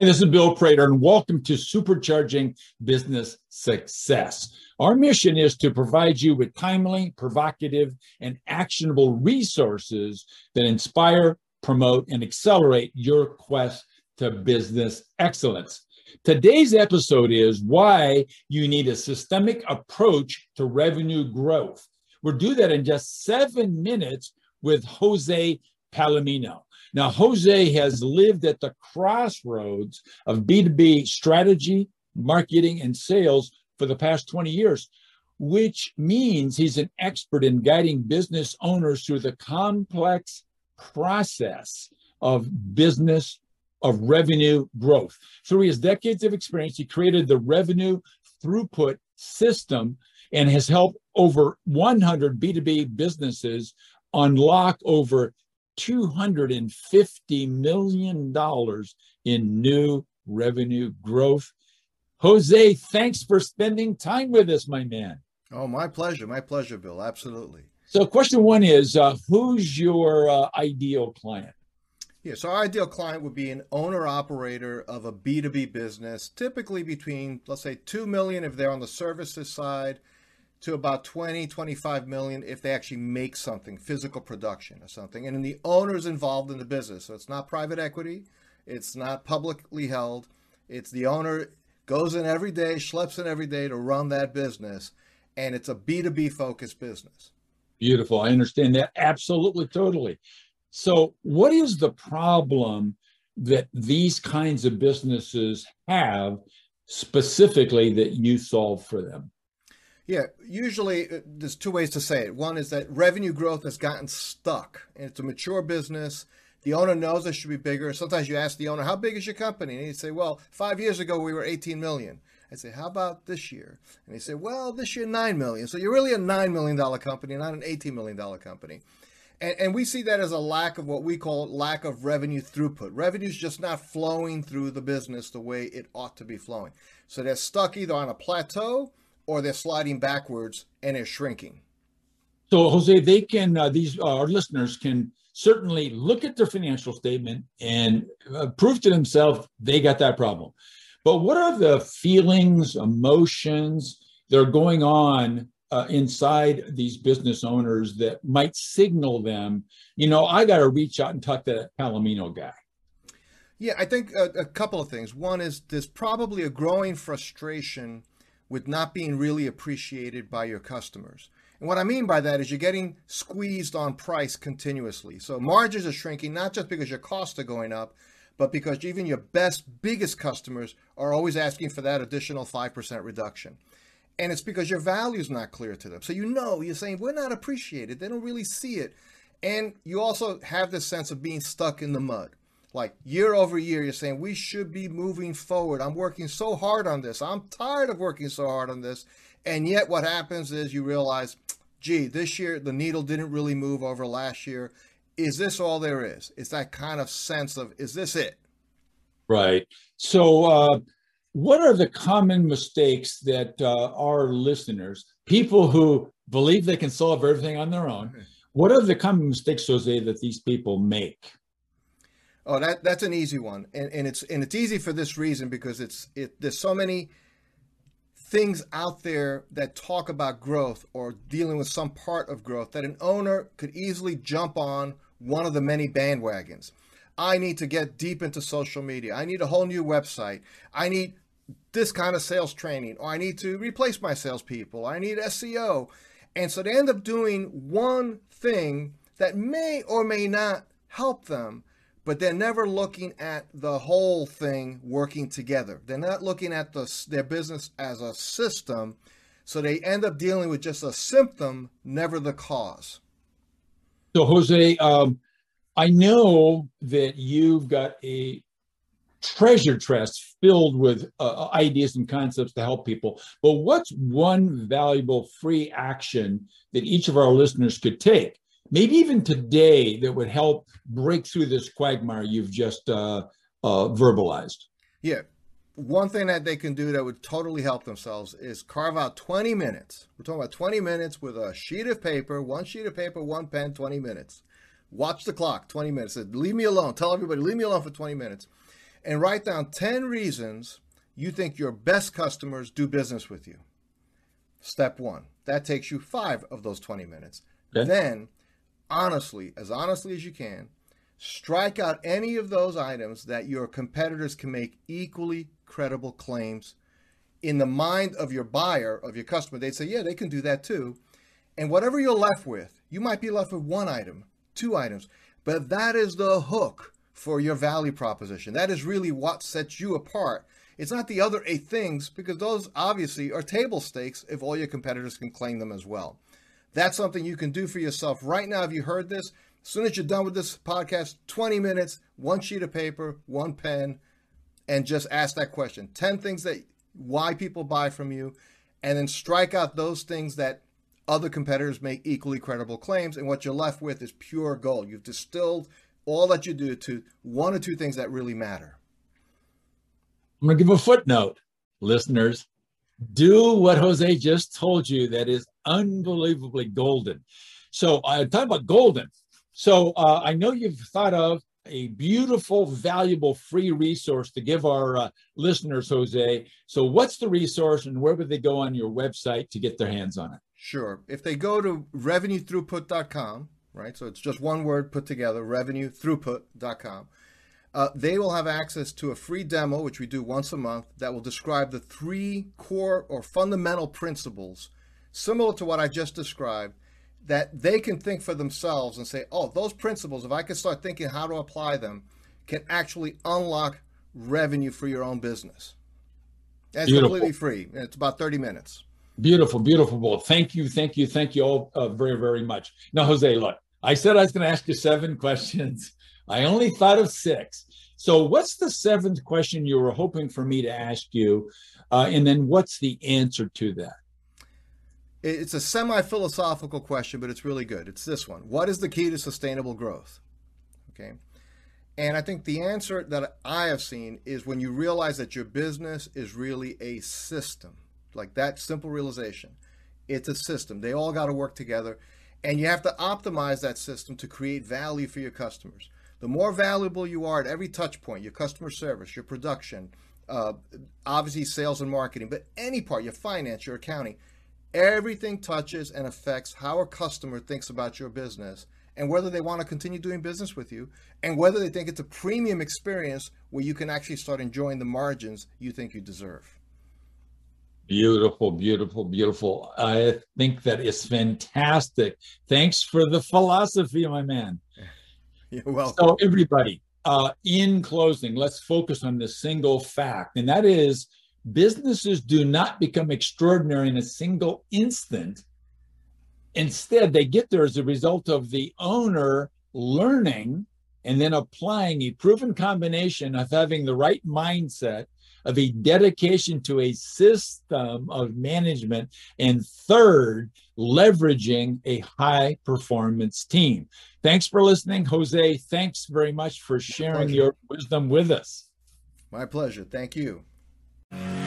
This is Bill Prater, and welcome to Supercharging Business Success. Our mission is to provide you with timely, provocative, and actionable resources that inspire, promote, and accelerate your quest to business excellence. Today's episode is why you need a systemic approach to revenue growth. We'll do that in just seven minutes with Jose Palomino. Now, Jose has lived at the crossroads of B2B strategy, marketing, and sales for the past 20 years, which means he's an expert in guiding business owners through the complex process of business of revenue growth. Through his decades of experience, he created the revenue throughput system and has helped over 100 B2B businesses unlock over $250 million in new revenue growth. Jose, thanks for spending time with us, my man. Oh, my pleasure. My pleasure, Bill. Absolutely. So, question one is uh, Who's your uh, ideal client? Yeah, so our ideal client would be an owner operator of a B2B business, typically between, let's say, 2 million if they're on the services side to about 20, 25 million if they actually make something, physical production or something. And then the owner's involved in the business. So it's not private equity, it's not publicly held. It's the owner goes in every day, schleps in every day to run that business. And it's a B2B focused business. Beautiful. I understand that absolutely, totally. So, what is the problem that these kinds of businesses have specifically that you solve for them? Yeah, usually uh, there's two ways to say it. One is that revenue growth has gotten stuck, and it's a mature business. The owner knows it should be bigger. Sometimes you ask the owner, "How big is your company?" And he'd say, "Well, five years ago we were 18 million." I say, "How about this year?" And he say, "Well, this year nine million. So you're really a nine million dollar company, not an 18 million dollar company." And, and we see that as a lack of what we call lack of revenue throughput. Revenue's just not flowing through the business the way it ought to be flowing. So they're stuck either on a plateau or they're sliding backwards and they're shrinking. So, Jose, they can, uh, these, uh, our listeners can certainly look at their financial statement and uh, prove to themselves they got that problem. But what are the feelings, emotions that are going on uh, inside these business owners that might signal them, you know, I got to reach out and talk to that Palomino guy? Yeah, I think a, a, couple of things. One is there's probably a growing frustration with not being really appreciated by your customers. And what I mean by that is you're getting squeezed on price continuously. So margins are shrinking, not just because your costs are going up, but because even your best, biggest customers are always asking for that additional 5% reduction. And it's because your value is not clear to them. So you know, you're saying, we're not appreciated. They don't really see it. And you also have this sense of being stuck in the mud like year over year you're saying we should be moving forward. I'm working so hard on this. I'm tired of working so hard on this. And yet what happens is you realize gee this year the needle didn't really move over last year. Is this all there is? It's that kind of sense of is this it? Right. So uh, what are the common mistakes that uh, our listeners people who believe they can solve everything on their own what are the common mistakes jose that these people make Oh, that that's an easy one, and, and it's and it's easy for this reason because it's it. There's so many things out there that talk about growth or dealing with some part of growth that an owner could easily jump on one of the many bandwagons. I need to get deep into social media. I need a whole new website. I need this kind of sales training, or I need to replace my salespeople. I need SEO. And so they end up doing one thing that may or may not help them but they're never looking at the whole thing working together. They're not looking at the, their business as a system, so they end up dealing with just a symptom, never the cause. So, Jose, um, I know that you've got a treasure chest filled with uh, ideas and concepts to help people. But what's one valuable free action that each of our listeners could take maybe even today that would help break through this quagmire you've just uh, uh, verbalized? Yeah. One thing that they can do that would totally help themselves is carve out 20 minutes. We're talking about 20 minutes with a sheet of paper, one sheet of paper, one pen, 20 minutes. Watch the clock, 20 minutes. Leave me alone. Tell everybody, leave me alone for 20 minutes. and write down 10 reasons you think your best customers do business with you. Step one. That takes you five of those 20 minutes. Okay. Then, honestly, as honestly as you can, strike out any of those items that your competitors can make equally credible claims in the mind of your buyer, of your customer. They'd say, yeah, they can do that too. And whatever you're left with, you might be left with one item, two items, but that is the hook for your value proposition. That is really what sets you apart. It's not the other eight things because those obviously are table stakes if all your competitors can claim them as well. That's something you can do for yourself right now. If you heard this, as soon as you're done with this podcast, 20 minutes, one sheet of paper, one pen, and just ask that question 10 things that why people buy from you, and then strike out those things that other competitors make equally credible claims. And what you're left with is pure gold. You've distilled all that you do to one or two things that really matter. I'm going to give a footnote, listeners. Do what Jose just told you that is unbelievably golden. So, uh, talk about golden. So, uh, I know you've thought of a beautiful, valuable free resource to give our uh, listeners, Jose. So, what's the resource and where would they go on your website to get their hands on it? Sure. If they go to revenuethroughput.com, right? So it's just one word put together, revenuethroughput.com. Uh, they will have access to a free demo, which we do once a month, that will describe the three core or fundamental principles, similar to what I just described, that they can think for themselves and say, oh, those principles, if I can start thinking how to apply them, can actually unlock revenue for your own business. That's Beautiful. completely free. And it's about 30 minutes. Beautiful, beautiful. Well, thank you, thank you, thank you all uh, very, very much. Now, Jose, look, I said I was going to ask you seven questions. I only thought of six. So, what's the seventh question you were hoping for me to ask you? Uh, and then, what's the answer to that? It's a semi philosophical question, but it's really good. It's this one What is the key to sustainable growth? Okay. And I think the answer that I have seen is when you realize that your business is really a system like that simple realization. It's a system. They all got to work together. And you have to optimize that system to create value for your customers. The more valuable you are at every touch point, your customer service, your production, uh, obviously sales and marketing, but any part, your finance, your accounting, everything touches and affects how a customer thinks about your business and whether they want to continue doing business with you and whether they think it's a premium experience where you can actually start enjoying the margins you think you deserve. Beautiful, beautiful, beautiful. I think that is fantastic. Thanks for the philosophy, my man. You're welcome. So, everybody, uh, in closing, let's focus on this single fact, and that is businesses do not become extraordinary in a single instant. Instead, they get there as a result of the owner learning and then applying a proven combination of having the right mindset of a dedication to a system of management, and third, leveraging a high performance team. Thanks for listening, Jose. Thanks very much for sharing your wisdom with us. My pleasure. Thank you.